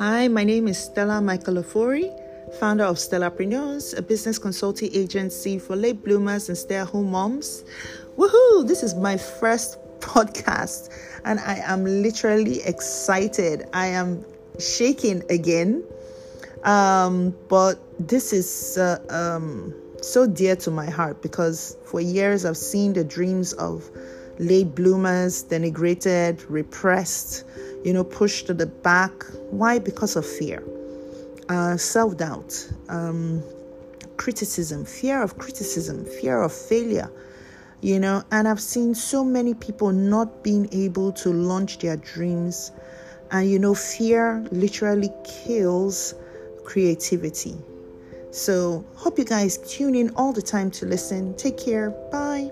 Hi, my name is Stella Michael Ofori, founder of Stella Stellapreneurs, a business consulting agency for late bloomers and stay at home moms. Woohoo! This is my first podcast, and I am literally excited. I am shaking again, um, but this is uh, um, so dear to my heart because for years I've seen the dreams of late bloomers denigrated, repressed you know, pushed to the back. Why? Because of fear, uh, self doubt, um, criticism, fear of criticism, fear of failure, you know. And I've seen so many people not being able to launch their dreams. And, you know, fear literally kills creativity. So, hope you guys tune in all the time to listen. Take care. Bye.